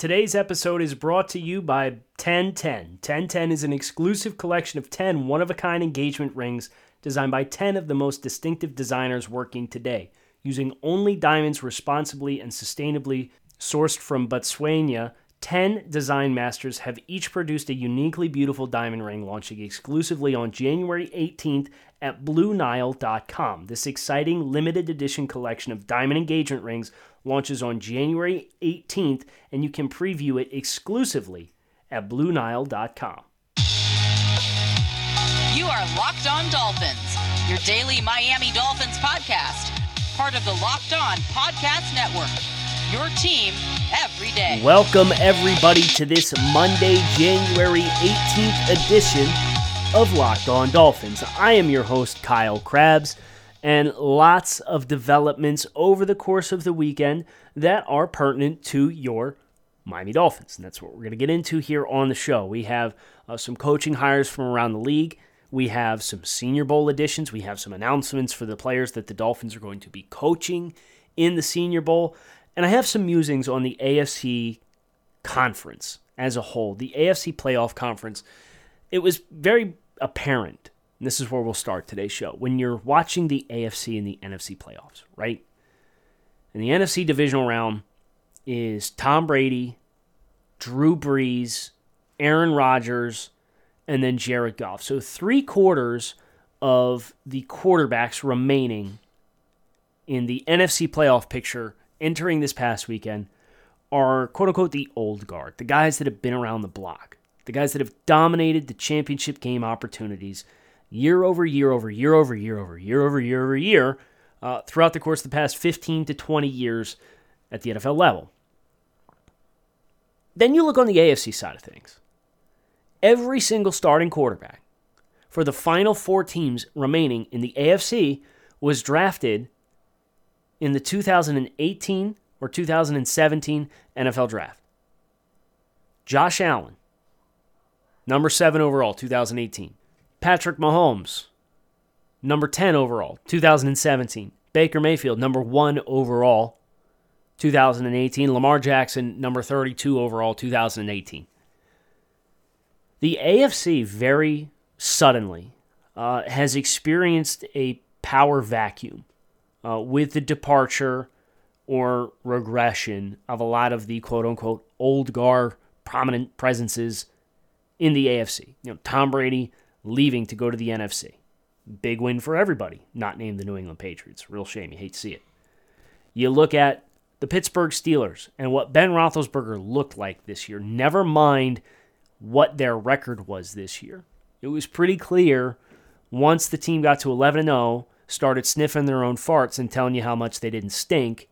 Today's episode is brought to you by 1010. 1010 is an exclusive collection of 10 one of a kind engagement rings designed by 10 of the most distinctive designers working today, using only diamonds responsibly and sustainably sourced from Botswana. 10 design masters have each produced a uniquely beautiful diamond ring launching exclusively on January 18th at BlueNile.com. This exciting limited edition collection of diamond engagement rings launches on January 18th, and you can preview it exclusively at BlueNile.com. You are Locked On Dolphins, your daily Miami Dolphins podcast, part of the Locked On Podcast Network. Your team every day. Welcome, everybody, to this Monday, January 18th edition of Locked On Dolphins. I am your host, Kyle Crabbs, and lots of developments over the course of the weekend that are pertinent to your Miami Dolphins. And that's what we're going to get into here on the show. We have uh, some coaching hires from around the league. We have some Senior Bowl additions. We have some announcements for the players that the Dolphins are going to be coaching in the Senior Bowl. And I have some musings on the AFC conference as a whole, the AFC playoff conference. It was very apparent, and this is where we'll start today's show, when you're watching the AFC and the NFC playoffs, right? In the NFC divisional round is Tom Brady, Drew Brees, Aaron Rodgers, and then Jared Goff. So three quarters of the quarterbacks remaining in the NFC playoff picture entering this past weekend are quote unquote the old guard, the guys that have been around the block, the guys that have dominated the championship game opportunities year over year over year over year over year over year over year uh, throughout the course of the past 15 to 20 years at the NFL level. Then you look on the AFC side of things. Every single starting quarterback for the final four teams remaining in the AFC was drafted in the 2018 or 2017 NFL Draft. Josh Allen, number 7 overall, 2018. Patrick Mahomes, number 10 overall, 2017. Baker Mayfield, number 1 overall, 2018. Lamar Jackson, number 32 overall, 2018. The AFC very suddenly uh, has experienced a power vacuum uh, with the departure or regression of a lot of the quote unquote old guard prominent presences in the AFC. You know, Tom Brady leaving to go to the NFC. Big win for everybody, not named the New England Patriots. Real shame. You hate to see it. You look at the Pittsburgh Steelers and what Ben Roethlisberger looked like this year. Never mind what their record was this year. It was pretty clear once the team got to 11 0, started sniffing their own farts and telling you how much they didn't stink,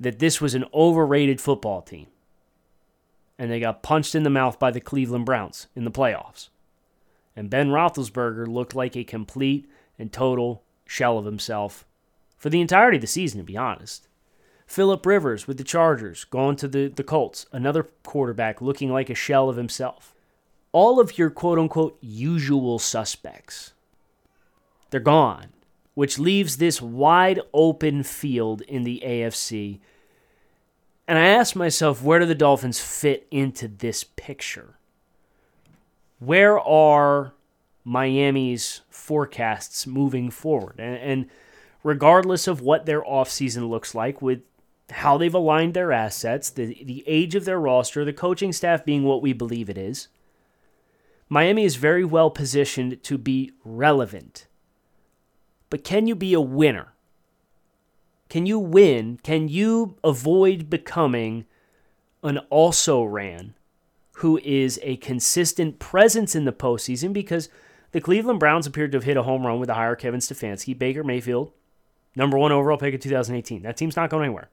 that this was an overrated football team. And they got punched in the mouth by the Cleveland Browns in the playoffs. And Ben Roethlisberger looked like a complete and total shell of himself for the entirety of the season, to be honest. Philip Rivers with the Chargers going to the, the Colts, another quarterback looking like a shell of himself. All of your quote unquote usual suspects, they're gone, which leaves this wide open field in the AFC. And I ask myself, where do the Dolphins fit into this picture? Where are Miami's forecasts moving forward? And, and regardless of what their offseason looks like, with how they've aligned their assets, the, the age of their roster, the coaching staff being what we believe it is, Miami is very well positioned to be relevant. But can you be a winner? Can you win? Can you avoid becoming an also ran who is a consistent presence in the postseason? Because the Cleveland Browns appeared to have hit a home run with the hire Kevin Stefanski, Baker Mayfield, number one overall pick in 2018. That team's not going anywhere.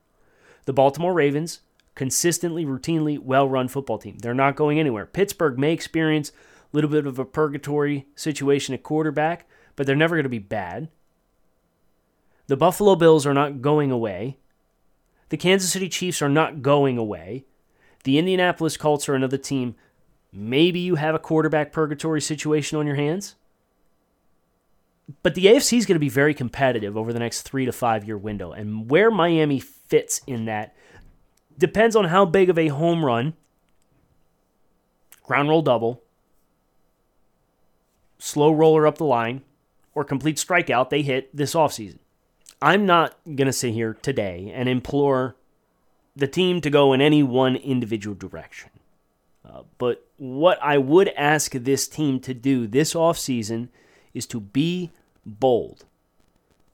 The Baltimore Ravens, consistently, routinely well run football team. They're not going anywhere. Pittsburgh may experience a little bit of a purgatory situation at quarterback, but they're never going to be bad. The Buffalo Bills are not going away. The Kansas City Chiefs are not going away. The Indianapolis Colts are another team. Maybe you have a quarterback purgatory situation on your hands. But the AFC is going to be very competitive over the next three to five year window. And where Miami fits in that depends on how big of a home run, ground rule double, slow roller up the line, or complete strikeout they hit this offseason. I'm not going to sit here today and implore the team to go in any one individual direction. Uh, but what I would ask this team to do this offseason is to be bold.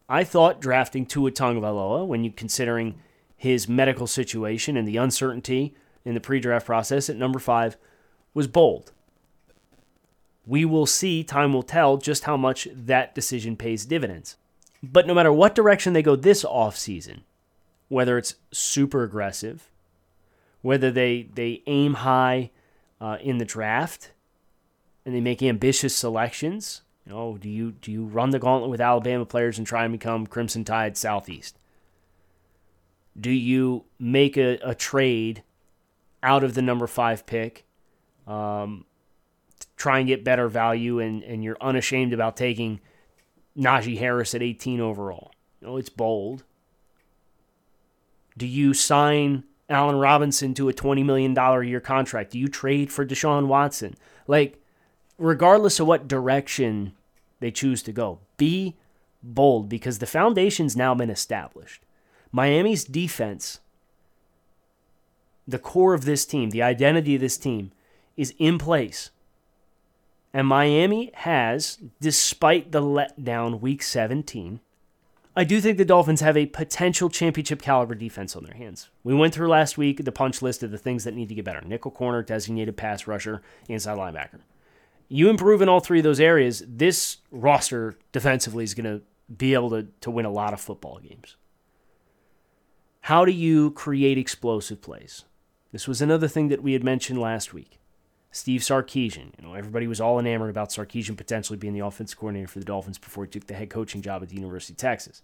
I thought drafting Tua Tagovailoa, when you considering his medical situation and the uncertainty in the pre-draft process at number five, was bold. We will see, time will tell, just how much that decision pays dividends. But no matter what direction they go this offseason, whether it's super aggressive, whether they, they aim high uh, in the draft and they make ambitious selections, you know, do you do you run the gauntlet with Alabama players and try and become Crimson Tide Southeast? Do you make a, a trade out of the number five pick, um, try and get better value, and, and you're unashamed about taking Najee Harris at 18 overall? You know, it's bold. Do you sign Allen Robinson to a $20 million a year contract? Do you trade for Deshaun Watson? Like, regardless of what direction they choose to go, be bold because the foundation's now been established. Miami's defense, the core of this team, the identity of this team, is in place. And Miami has, despite the letdown week 17, I do think the Dolphins have a potential championship caliber defense on their hands. We went through last week the punch list of the things that need to get better nickel corner, designated pass rusher, inside linebacker. You improve in all three of those areas, this roster defensively is going to be able to, to win a lot of football games. How do you create explosive plays? This was another thing that we had mentioned last week. Steve Sarkisian, you know, everybody was all enamored about Sarkisian potentially being the offensive coordinator for the Dolphins before he took the head coaching job at the University of Texas.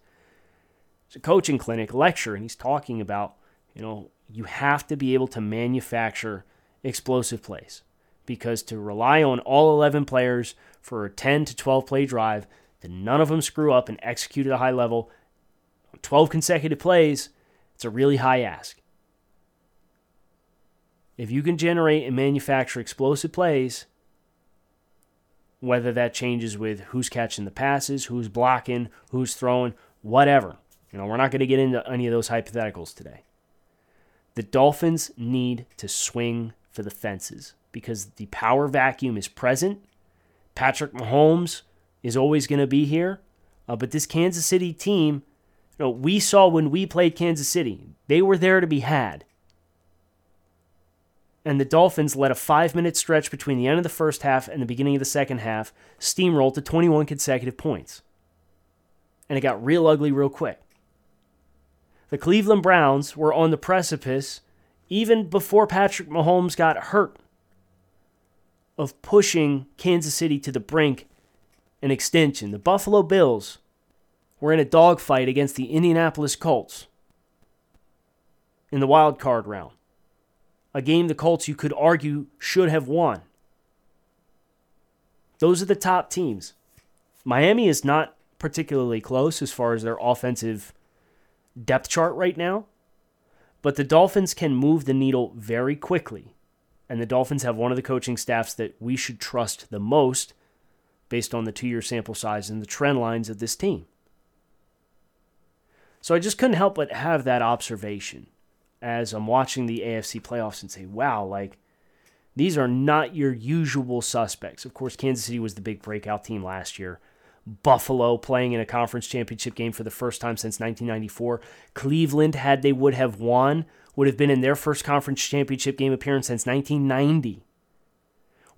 It's a coaching clinic lecture, and he's talking about, you know, you have to be able to manufacture explosive plays because to rely on all 11 players for a 10 to 12 play drive, that none of them screw up and execute at a high level, 12 consecutive plays, it's a really high ask. If you can generate and manufacture explosive plays, whether that changes with who's catching the passes, who's blocking, who's throwing, whatever. You know, we're not going to get into any of those hypotheticals today. The Dolphins need to swing for the fences because the power vacuum is present. Patrick Mahomes is always going to be here. Uh, but this Kansas City team, you know, we saw when we played Kansas City, they were there to be had and the Dolphins led a five minute stretch between the end of the first half and the beginning of the second half steamroll to 21 consecutive points. And it got real ugly real quick. The Cleveland Browns were on the precipice, even before Patrick Mahomes got hurt, of pushing Kansas City to the brink and extension. The Buffalo Bills were in a dogfight against the Indianapolis Colts in the wild card round a game the Colts you could argue should have won. Those are the top teams. Miami is not particularly close as far as their offensive depth chart right now, but the Dolphins can move the needle very quickly. And the Dolphins have one of the coaching staffs that we should trust the most based on the two year sample size and the trend lines of this team. So I just couldn't help but have that observation as I'm watching the AFC playoffs and say, wow, like these are not your usual suspects. Of course, Kansas City was the big breakout team last year. Buffalo playing in a conference championship game for the first time since 1994. Cleveland, had they would have won, would have been in their first conference championship game appearance since 1990.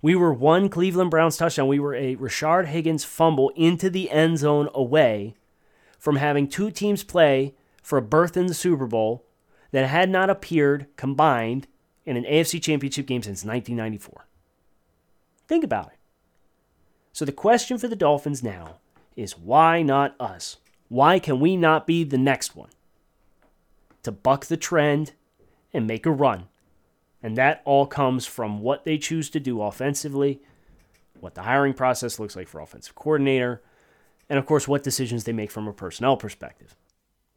We were one Cleveland Browns touchdown. We were a Rashard Higgins fumble into the end zone away from having two teams play for a berth in the Super Bowl that had not appeared combined in an AFC championship game since 1994. Think about it. So the question for the Dolphins now is why not us? Why can we not be the next one? To buck the trend and make a run. And that all comes from what they choose to do offensively, what the hiring process looks like for offensive coordinator, and of course, what decisions they make from a personnel perspective.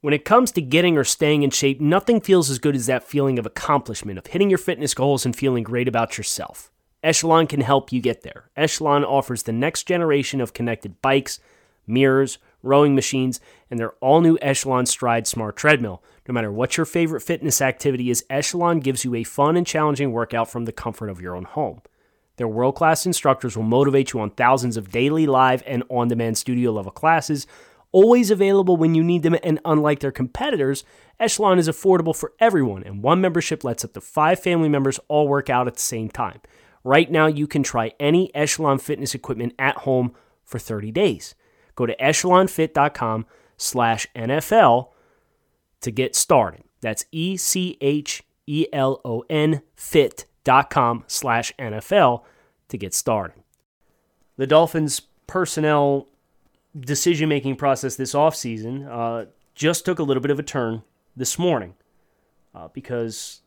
When it comes to getting or staying in shape, nothing feels as good as that feeling of accomplishment, of hitting your fitness goals and feeling great about yourself. Echelon can help you get there. Echelon offers the next generation of connected bikes, mirrors, rowing machines, and their all new Echelon Stride Smart Treadmill. No matter what your favorite fitness activity is, Echelon gives you a fun and challenging workout from the comfort of your own home. Their world class instructors will motivate you on thousands of daily, live, and on demand studio level classes always available when you need them, and unlike their competitors, Echelon is affordable for everyone, and one membership lets up to five family members all work out at the same time. Right now, you can try any Echelon fitness equipment at home for 30 days. Go to echelonfit.com slash NFL to get started. That's E-C-H-E-L-O-N fit.com slash NFL to get started. The Dolphins personnel decision making process this offseason uh, just took a little bit of a turn this morning uh, because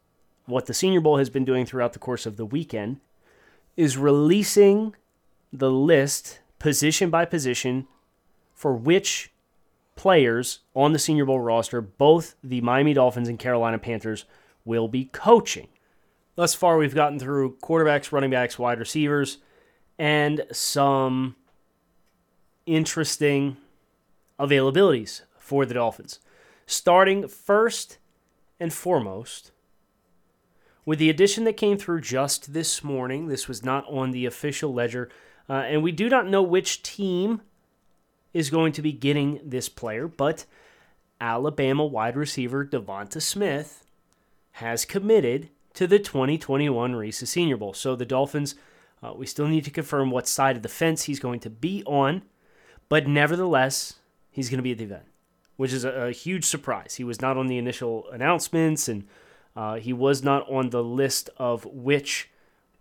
what the Senior Bowl has been doing throughout the course of the weekend is releasing the list position by position for which players on the Senior Bowl roster both the Miami Dolphins and Carolina Panthers will be coaching. Thus far, we've gotten through quarterbacks, running backs, wide receivers, and some interesting availabilities for the Dolphins. Starting first and foremost, with the addition that came through just this morning, this was not on the official ledger, uh, and we do not know which team is going to be getting this player, but Alabama wide receiver Devonta Smith has committed to the 2021 Reese Senior Bowl. So the Dolphins, uh, we still need to confirm what side of the fence he's going to be on. But nevertheless, he's going to be at the event, which is a, a, huge surprise. He was not on the initial announcements, and uh, he was not on the list of which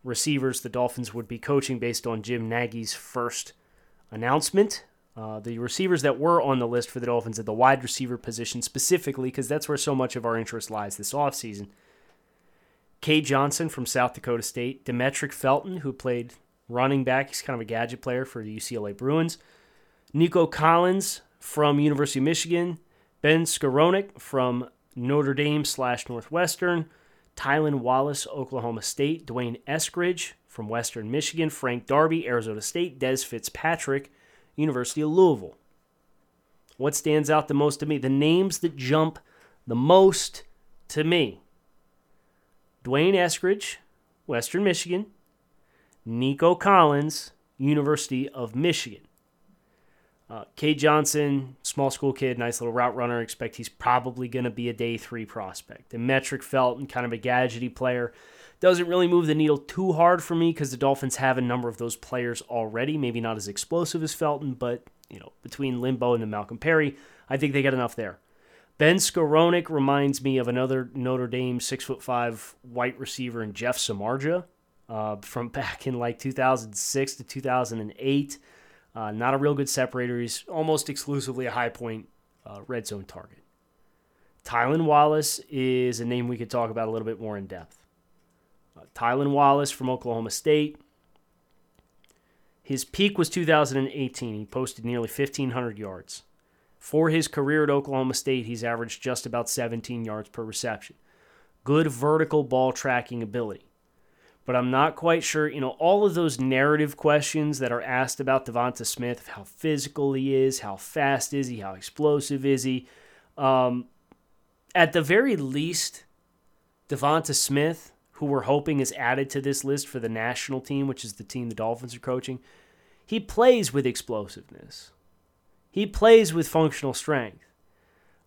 receivers the Dolphins would be coaching based on Jim Nagy's first announcement. Uh, the receivers that were on the list for the Dolphins at the wide receiver position specifically, because that's where so much of our interest lies this offseason. Cade Johnson from South Dakota State, Demetric Felton, who played running back. He's kind of a gadget player for the UCLA Bruins. Nico Collins from University of Michigan, Ben Skowronek from Notre Dame slash Northwestern, Tylan Wallace, Oklahoma State, D'Wayne Eskridge from Western Michigan, Frank Darby, Arizona State, Dez Fitzpatrick, University of Louisville. What stands out the most to me? The names that jump the most to me. D'Wayne Eskridge, Western Michigan, Nico Collins, University of Michigan. Uh, Cade Johnson, small school kid, nice little route runner. Expect he's probably going to be a day three prospect. Demetric Felton, kind of a gadgety player. Doesn't really move the needle too hard for me because the Dolphins have a number of those players already. Maybe not as explosive as Felton, but you know between Limbo and the Malcolm Perry, I think they got enough there. Ben Skowronek reminds me of another Notre Dame six foot five wide receiver in Jeff Samardzija uh, from back in like 2006 to 2008. Uh, not a real good separator. He's almost exclusively a high point uh, red zone target. Tylan Wallace is a name we could talk about a little bit more in depth. Uh, Tylan Wallace from Oklahoma State. His peak was 2018. He posted nearly 1,500 yards. For his career at Oklahoma State, he's averaged just about 17 yards per reception. Good vertical ball tracking ability but I'm not quite sure. You know, all of those narrative questions that are asked about Devonta Smith, how physical he is, how fast is he, how explosive is he. Um, at the very least, Devonta Smith, who we're hoping is added to this list for the national team, which is the team the Dolphins are coaching, he plays with explosiveness. He plays with functional strength.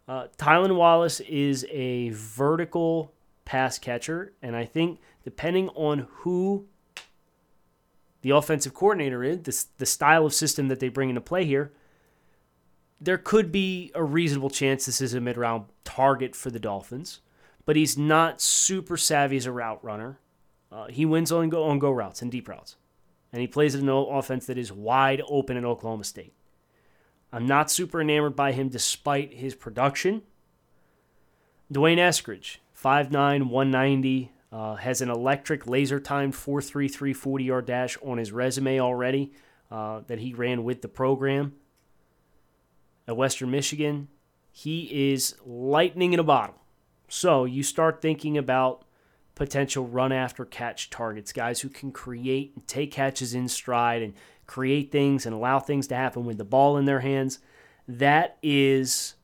Uh, Tylan Wallace is a vertical pass catcher, and I think depending on who the offensive coordinator is, the, the style of system that they bring into play here, there could be a reasonable chance this is a mid round target for the Dolphins. But he's not super savvy as a route runner. Uh, he wins on go, on go routes and deep routes. And he plays an offense that is wide open in Oklahoma State. I'm not super enamored by him despite his production. D'Wayne Eskridge, 5'9, 190, uh, has an electric laser timed 433 40 yard dash on his resume already uh, that he ran with the program. At Western Michigan, he is lightning in a bottle. So you start thinking about potential run after catch targets, guys who can create and take catches in stride and create things and allow things to happen with the ball in their hands. That is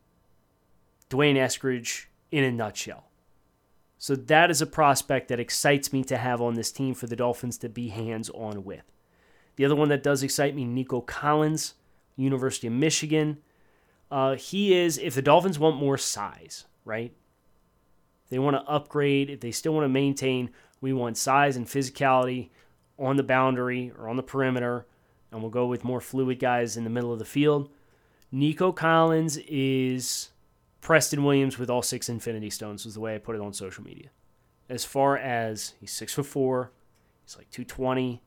D'Wayne Eskridge in a nutshell. So that is a prospect that excites me to have on this team for the Dolphins to be hands on with. The other one that does excite me, Nico Collins, University of Michigan. Uh, he is, if the Dolphins want more size, right? They want to upgrade, if they still want to maintain, we want size and physicality on the boundary or on the perimeter, and we'll go with more fluid guys in the middle of the field. Nico Collins is Preston Williams with all six Infinity Stones was the way I put it on social media. As far as he's six foot four, he's like 220.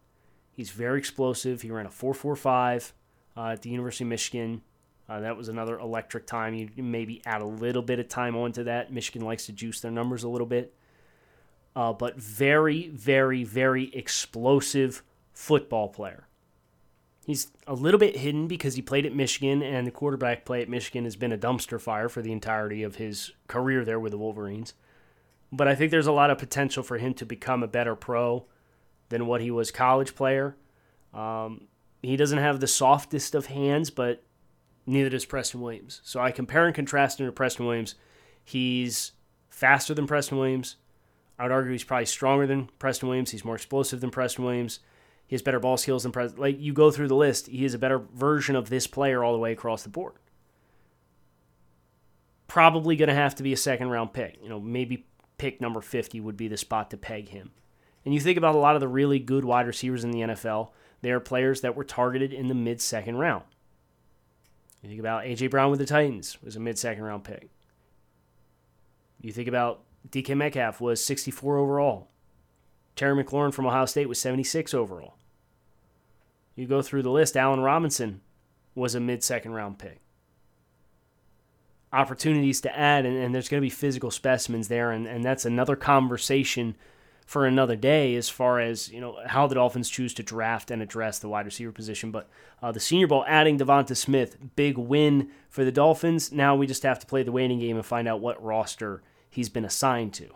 He's very explosive. He ran a 4.45 uh, at the University of Michigan. Uh, that was another electric time. You maybe add a little bit of time onto that. Michigan likes to juice their numbers a little bit. Uh, but very, very, very explosive football player. He's a little bit hidden because he played at Michigan, and the quarterback play at Michigan has been a dumpster fire for the entirety of his career there with the Wolverines. But I think there's a lot of potential for him to become a better pro than what he was college player. Um, he doesn't have the softest of hands, but neither does Preston Williams. So I compare and contrast him to Preston Williams. He's faster than Preston Williams. I would argue he's probably stronger than Preston Williams. He's more explosive than Preston Williams. He has better ball skills than Pres. Like you go through the list, he is a better version of this player all the way across the board. Probably going to have to be a second round pick. You know, maybe pick number 50 would be the spot to peg him. And you think about a lot of the really good wide receivers in the NFL, they are players that were targeted in the mid second round. You think about A.J. Brown with the Titans, was a mid second round pick. You think about DK Metcalf was 64 overall. Terry McLaurin from Ohio State was 76 overall. You go through the list, Allen Robinson was a mid second round pick. Opportunities to add, and, and there's going to be physical specimens there, and, and that's another conversation for another day as far as you know how the Dolphins choose to draft and address the wide receiver position. But uh, the Senior Bowl adding Devonta Smith, big win for the Dolphins. Now we just have to play the waiting game and find out what roster he's been assigned to.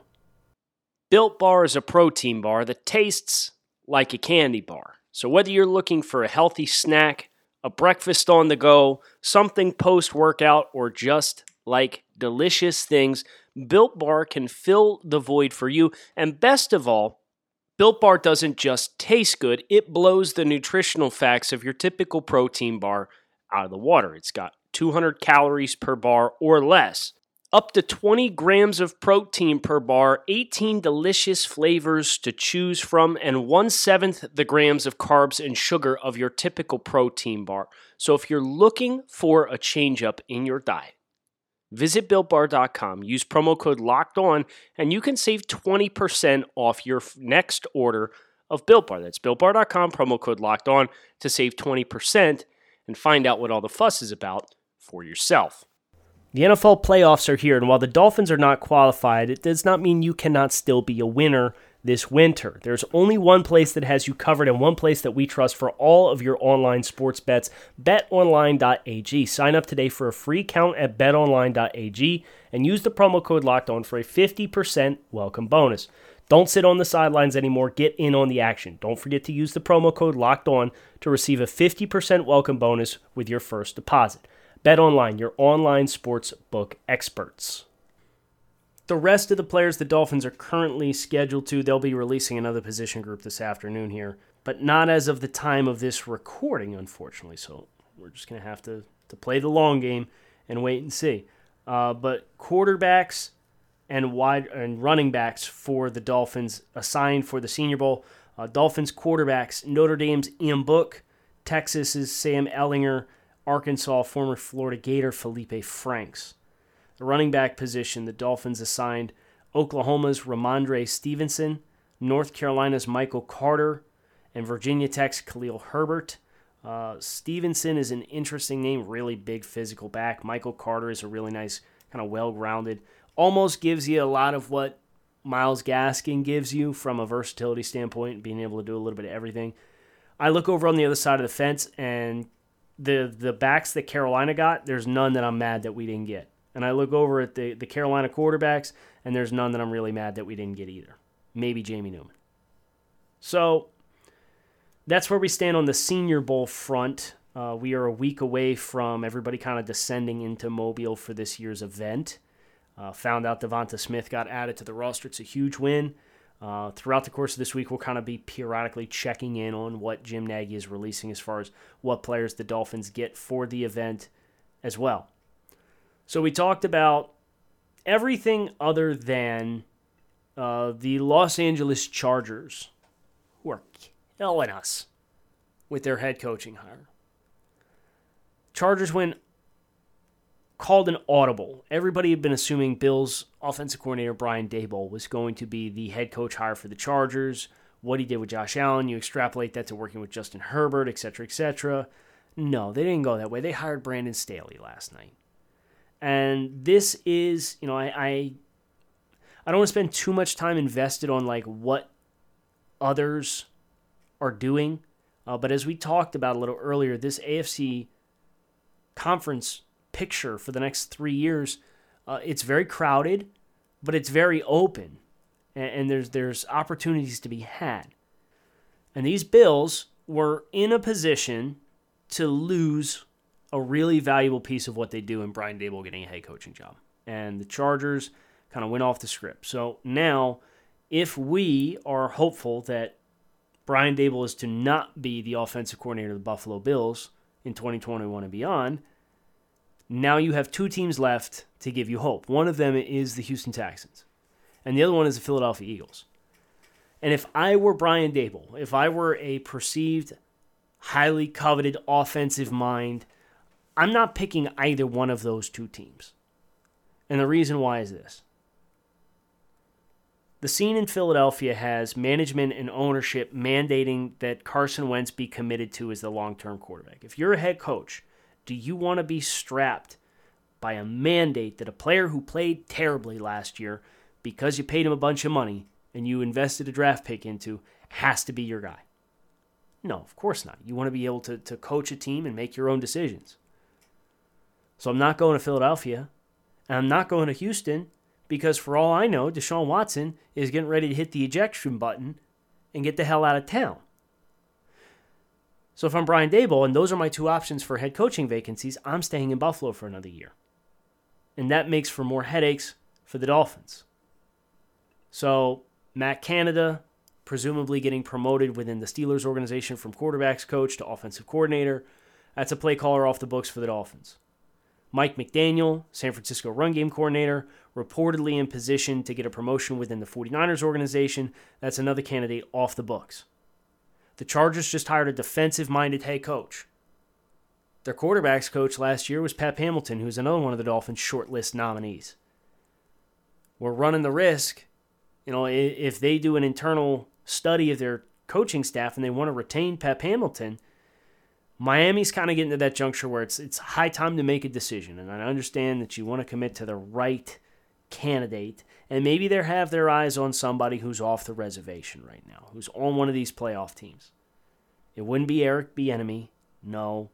Built Bar is a protein bar that tastes like a candy bar. So whether you're looking for a healthy snack, a breakfast on the go, something post workout, or just like delicious things, Built Bar can fill the void for you. And best of all, Built Bar doesn't just taste good, it blows the nutritional facts of your typical protein bar out of the water. It's got 200 calories per bar or less up to 20 grams of protein per bar, 18 delicious flavors to choose from, and one seventh the grams of carbs and sugar of your typical protein bar. So if you're looking for a change up in your diet, visit builtbar.com, use promo code locked on, and you can save 20% off your next order of Built Bar. That's builtbar.com, promo code locked on to save 20% and find out what all the fuss is about for yourself. The NFL playoffs are here, and while the Dolphins are not qualified, it does not mean you cannot still be a winner this winter. There's only one place that has you covered and one place that we trust for all of your online sports bets betonline.ag. Sign up today for a free count at betonline.ag and use the promo code locked on for a 50% welcome bonus. Don't sit on the sidelines anymore. Get in on the action. Don't forget to use the promo code locked on to receive a 50% welcome bonus with your first deposit. BetOnline, your online sports book experts. The rest of the players the Dolphins are currently scheduled to, they'll be releasing another position group this afternoon here, but not as of the time of this recording, unfortunately. So we're just going to have to to play the long game and wait and see. Uh, but quarterbacks and wide and running backs for the Dolphins assigned for the Senior Bowl. Uh, Dolphins quarterbacks: Notre Dame's Ian Book, Texas's Sam Ehlinger, Arkansas former Florida Gator Feleipe Franks. The running back position, the Dolphins assigned Oklahoma's Rhamondre Stevenson, North Carolina's Michael Carter, and Virginia Tech's Khalil Herbert. Uh, Stevenson is an interesting name, really big physical back. Michael Carter is a really nice, kind of well grounded, almost gives you a lot of what Myles Gaskin gives you from a versatility standpoint, being able to do a little bit of everything. I look over on the other side of the fence and the the backs that Carolina got, there's none that I'm mad that we didn't get. And I look over at the, the Carolina quarterbacks, and there's none that I'm really mad that we didn't get either. Maybe Jamie Newman. So that's where we stand on the Senior Bowl front. Uh, we are a week away from everybody kind of descending into Mobile for this year's event. Uh, found out Devonta Smith got added to the roster. It's a huge win. Uh, throughout the course of this week, we'll kind of be periodically checking in on what Jim Nagy is releasing as far as what players the Dolphins get for the event as well. So we talked about everything other than uh, the Los Angeles Chargers, who are killing us with their head coaching hire. Chargers win called an audible. Everybody had been assuming Bills offensive coordinator Brian Daboll was going to be the head coach hire for the Chargers. What he did with Josh Allen, you extrapolate that to working with Justin Herbert, etc., etc. No, they didn't go that way. They hired Brandon Staley last night, and this is, you know, I, I, I don't want to spend too much time invested on like what others are doing, uh, but as we talked about a little earlier, this AFC conference picture for the next three years, uh, it's very crowded, but it's very open, and, and there's there's opportunities to be had. And these Bills were in a position to lose a really valuable piece of what they do in Brian Daboll getting a head coaching job. And the Chargers kind of went off the script. So now, if we are hopeful that Brian Daboll is to not be the offensive coordinator of the Buffalo Bills in 2021 and beyond, now you have two teams left to give you hope. One of them is the Houston Texans, and the other one is the Philadelphia Eagles. And if I were Brian Daboll, if I were a perceived, highly coveted offensive mind, I'm not picking either one of those two teams. And the reason why is this the scene in Philadelphia has management and ownership mandating that Carson Wentz be committed to as the long term quarterback. If you're a head coach do you want to be strapped by a mandate that a player who played terribly last year because you paid him a bunch of money and you invested a draft pick into has to be your guy? No, of course not. You want to be able to, to coach a team and make your own decisions. So I'm not going to Philadelphia and I'm not going to Houston because for all I know, Deshaun Watson is getting ready to hit the ejection button and get the hell out of town. So if I'm Brian Daboll and those are my two options for head coaching vacancies, I'm staying in Buffalo for another year. And that makes for more headaches for the Dolphins. So Matt Canada, presumably getting promoted within the Steelers organization from quarterbacks coach to offensive coordinator. That's a play caller off the books for the Dolphins. Mike McDaniel, San Francisco run game coordinator, reportedly in position to get a promotion within the 49ers organization. That's another candidate off the books. The Chargers just hired a defensive minded head coach. Their quarterbacks coach last year was Pep Hamilton, who's another one of the Dolphins' shortlist nominees. We're running the risk, you know, if they do an internal study of their coaching staff and they want to retain Pep Hamilton, Miami's kind of getting to that juncture where it's it's high time to make a decision. And I understand that you want to commit to the right candidate and maybe they have their eyes on somebody who's off the reservation right now, who's on one of these playoff teams. It wouldn't be Eric Bieniemy. No,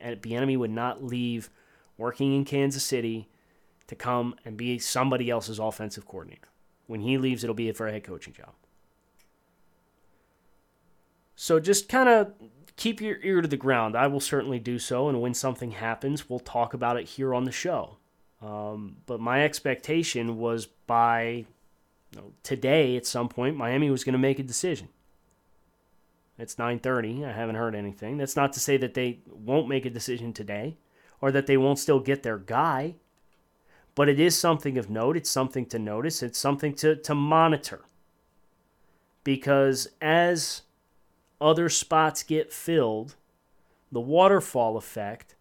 Bieniemy would not leave working in Kansas City to come and be somebody else's offensive coordinator. When he leaves, it'll be for a head coaching job. So just kind of keep your ear to the ground. I will certainly do so, and when something happens, we'll talk about it here on the show. Um, but my expectation was by you know, today at some point, Miami was going to make a decision. It's 9:30. I haven't heard anything. That's not to say that they won't make a decision today or that they won't still get their guy. But it is something of note. It's something to notice. It's something to, to monitor. Because as other spots get filled, the waterfall effect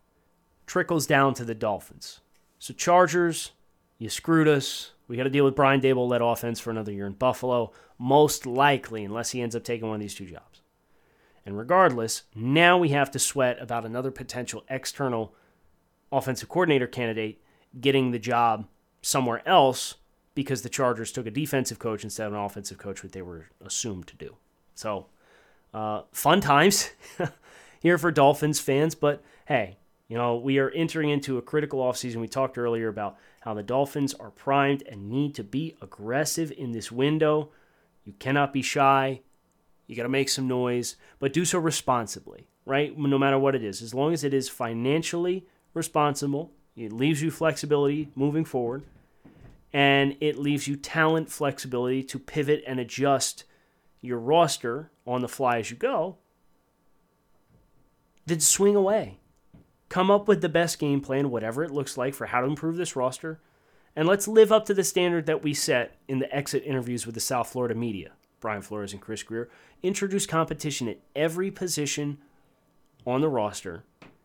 trickles down to the Dolphins. So, Chargers, you screwed us. We got to deal with Brian Daboll led offense for another year in Buffalo, most likely, unless he ends up taking one of these two jobs. And regardless, now we have to sweat about another potential external offensive coordinator candidate getting the job somewhere else because the Chargers took a defensive coach instead of an offensive coach, what they were assumed to do. So, uh, fun times here for Dolphins fans, but hey, you know, we are entering into a critical offseason. We talked earlier about how the Dolphins are primed and need to be aggressive in this window. You cannot be shy. You got to make some noise, but do so responsibly, right? No matter what it is. As long as it is financially responsible, it leaves you flexibility moving forward, and it leaves you talent flexibility to pivot and adjust your roster on the fly as you go. Then swing away. Come up with the best game plan, whatever it looks like, for how to improve this roster. And let's live up to the standard that we set in the exit interviews with the South Florida media, Brian Flores and Chris Grier. Introduce competition at every position on the roster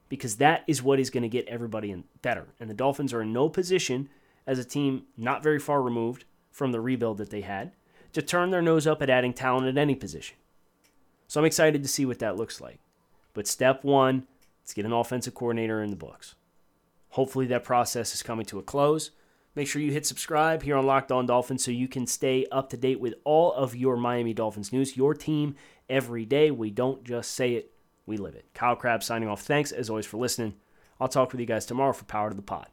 because that is what is going to get everybody in better. And the Dolphins are in no position as a team not very far removed from the rebuild that they had to turn their nose up at adding talent at any position. So I'm excited to see what that looks like. But step one, Let's get an offensive coordinator in the books. Hopefully, that process is coming to a close. Make sure you hit subscribe here on Locked On Dolphins so you can stay up to date with all of your Miami Dolphins news, your team every day. We don't just say it, we live it. Kyle Crabbs signing off. Thanks as always for listening. I'll talk with you guys tomorrow for Power to the Pod.